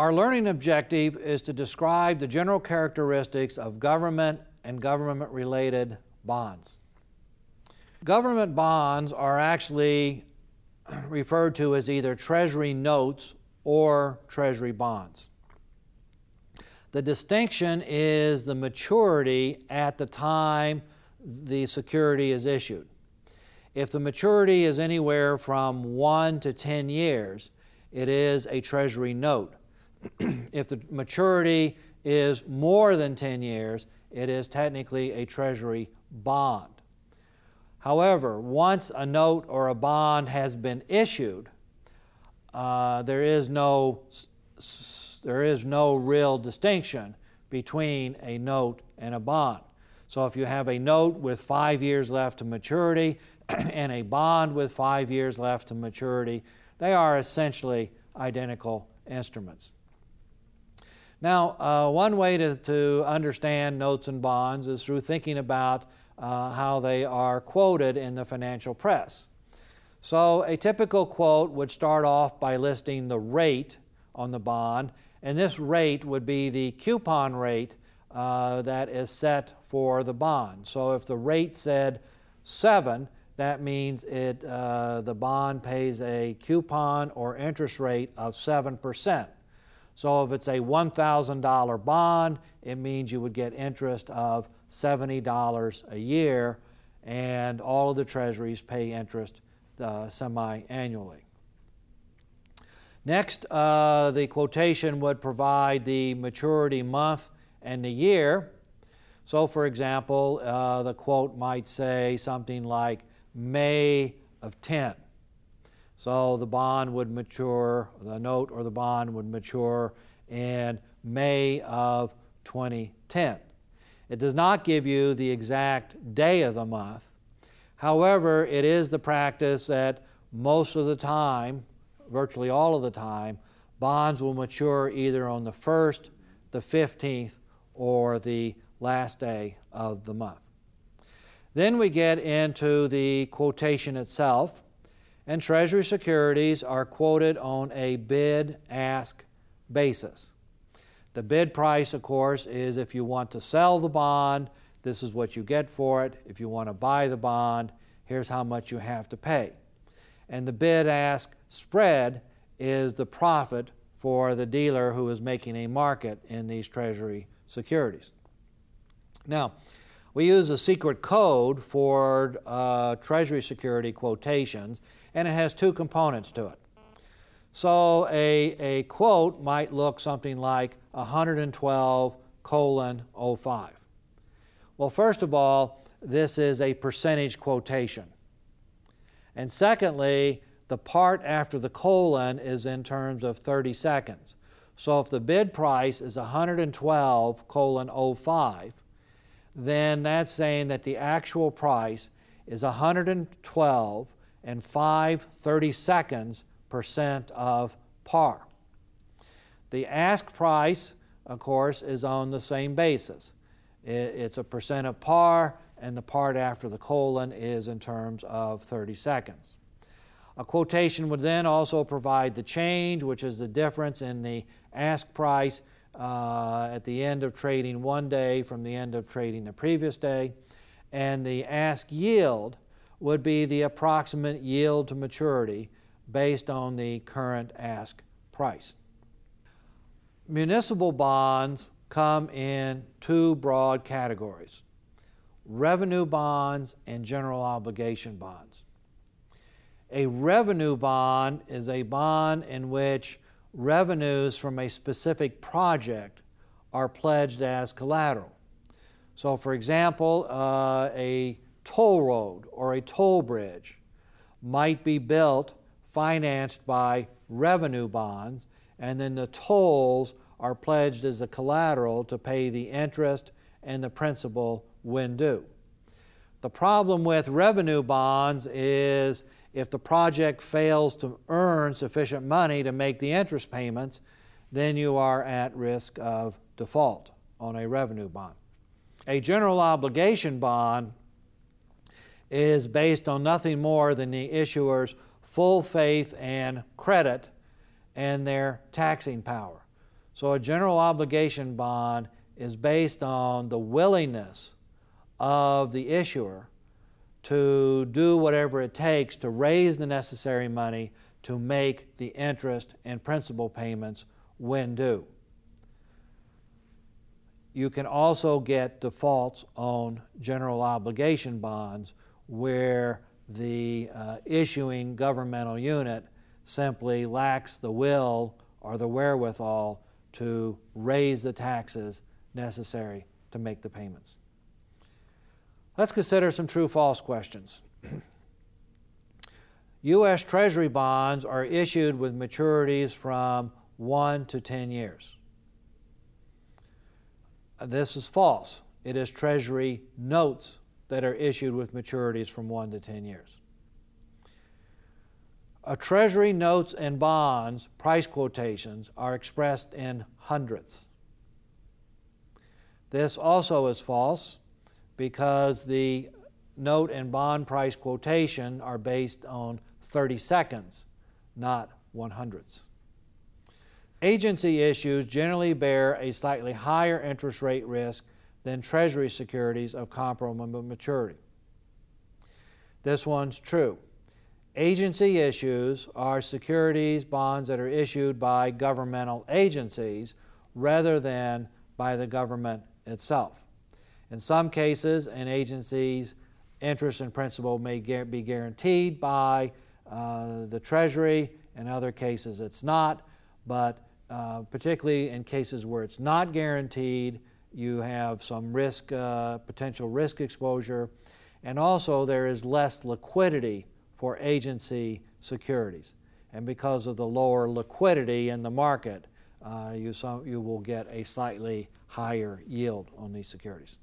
Our learning objective is to describe the general characteristics of government and government related bonds. Government bonds are actually referred to as either Treasury notes or Treasury bonds. The distinction is the maturity at the time the security is issued. If the maturity is anywhere from 1 to 10 years, it is a Treasury note. if the maturity is more than 10 years, it is technically a Treasury bond. However, once a note or a bond has been issued, uh, there is no there is no real distinction between a note and a bond. So if you have a note with five years left to maturity and a bond with five years left to maturity, they are essentially identical instruments. Now, uh, one way to, to understand notes and bonds is through thinking about uh, how they are quoted in the financial press. So, a typical quote would start off by listing the rate on the bond, and this rate would be the coupon rate uh, that is set for the bond. So, if the rate said 7, that means it, uh, the bond pays a coupon or interest rate of 7%. So if it's a $1,000 bond, it means you would get interest of $70 a year, and all of the treasuries pay interest uh, semi annually. Next, uh, the quotation would provide the maturity month and the year. So, for example, uh, the quote might say something like May of 10. So the bond would mature, the note or the bond would mature in May of 2010. It does not give you the exact day of the month. However, it is the practice that most of the time, virtually all of the time, bonds will mature either on the 1st, the 15th, or the last day of the month. Then we get into the quotation itself and Treasury securities are quoted on a bid ask basis. The bid price, of course, is if you want to sell the bond, this is what you get for it. If you want to buy the bond, here's how much you have to pay. And the bid ask spread is the profit for the dealer who is making a market in these Treasury securities. Now, we use a secret code for uh, Treasury security quotations and it has two components to it. So a, a quote might look something like 112 colon 05. Well, first of all, this is a percentage quotation. And secondly, the part after the colon is in terms of 30 seconds. So if the bid price is 112 colon 05, then that's saying that the actual price is 112 and 5 30 seconds percent of par. The ask price, of course, is on the same basis. It's a percent of par, and the part after the colon is in terms of 30 seconds. A quotation would then also provide the change, which is the difference in the ask price uh, at the end of trading one day from the end of trading the previous day, and the ask yield, would be the approximate yield to maturity based on the current ask price. Municipal bonds come in two broad categories revenue bonds and general obligation bonds. A revenue bond is a bond in which revenues from a specific project are pledged as collateral. So, for example, uh, a toll road or a toll bridge might be built financed by revenue bonds, and then the tolls are pledged as a collateral to pay the interest and the principal when due. The problem with revenue bonds is if the project fails to earn sufficient money to make the interest payments, then you are at risk of default on a revenue bond. A general obligation bond is based on nothing more than the issuer's full faith and credit and their taxing power. So a general obligation bond is based on the willingness of the issuer to do whatever it takes to raise the necessary money to make the interest and principal payments when due. You can also get defaults on general obligation bonds where the uh, issuing governmental unit simply lacks the will or the wherewithal to raise the taxes necessary to make the payments. Let's consider some true false questions. U.S. Treasury bonds are issued with maturities from 1 to 10 years. This is false. It is Treasury notes that are issued with maturities from 1 to 10 years. A Treasury notes and bonds price quotations are expressed in hundredths. This also is false because the note and bond price quotation are based on 30 seconds, not one hundredths. Agency issues generally bear a slightly higher interest rate risk than Treasury securities of comparable maturity. This one's true. Agency issues are securities, bonds that are issued by governmental agencies rather than by the government itself. In some cases, an agency's interest and principal may be guaranteed by uh, the Treasury. In other cases, it's not. But uh, particularly in cases where it's not guaranteed, you have some risk, uh, potential risk exposure, and also there is less liquidity for agency securities. And because of the lower liquidity in the market, uh, you, so, you will get a slightly higher yield on these securities.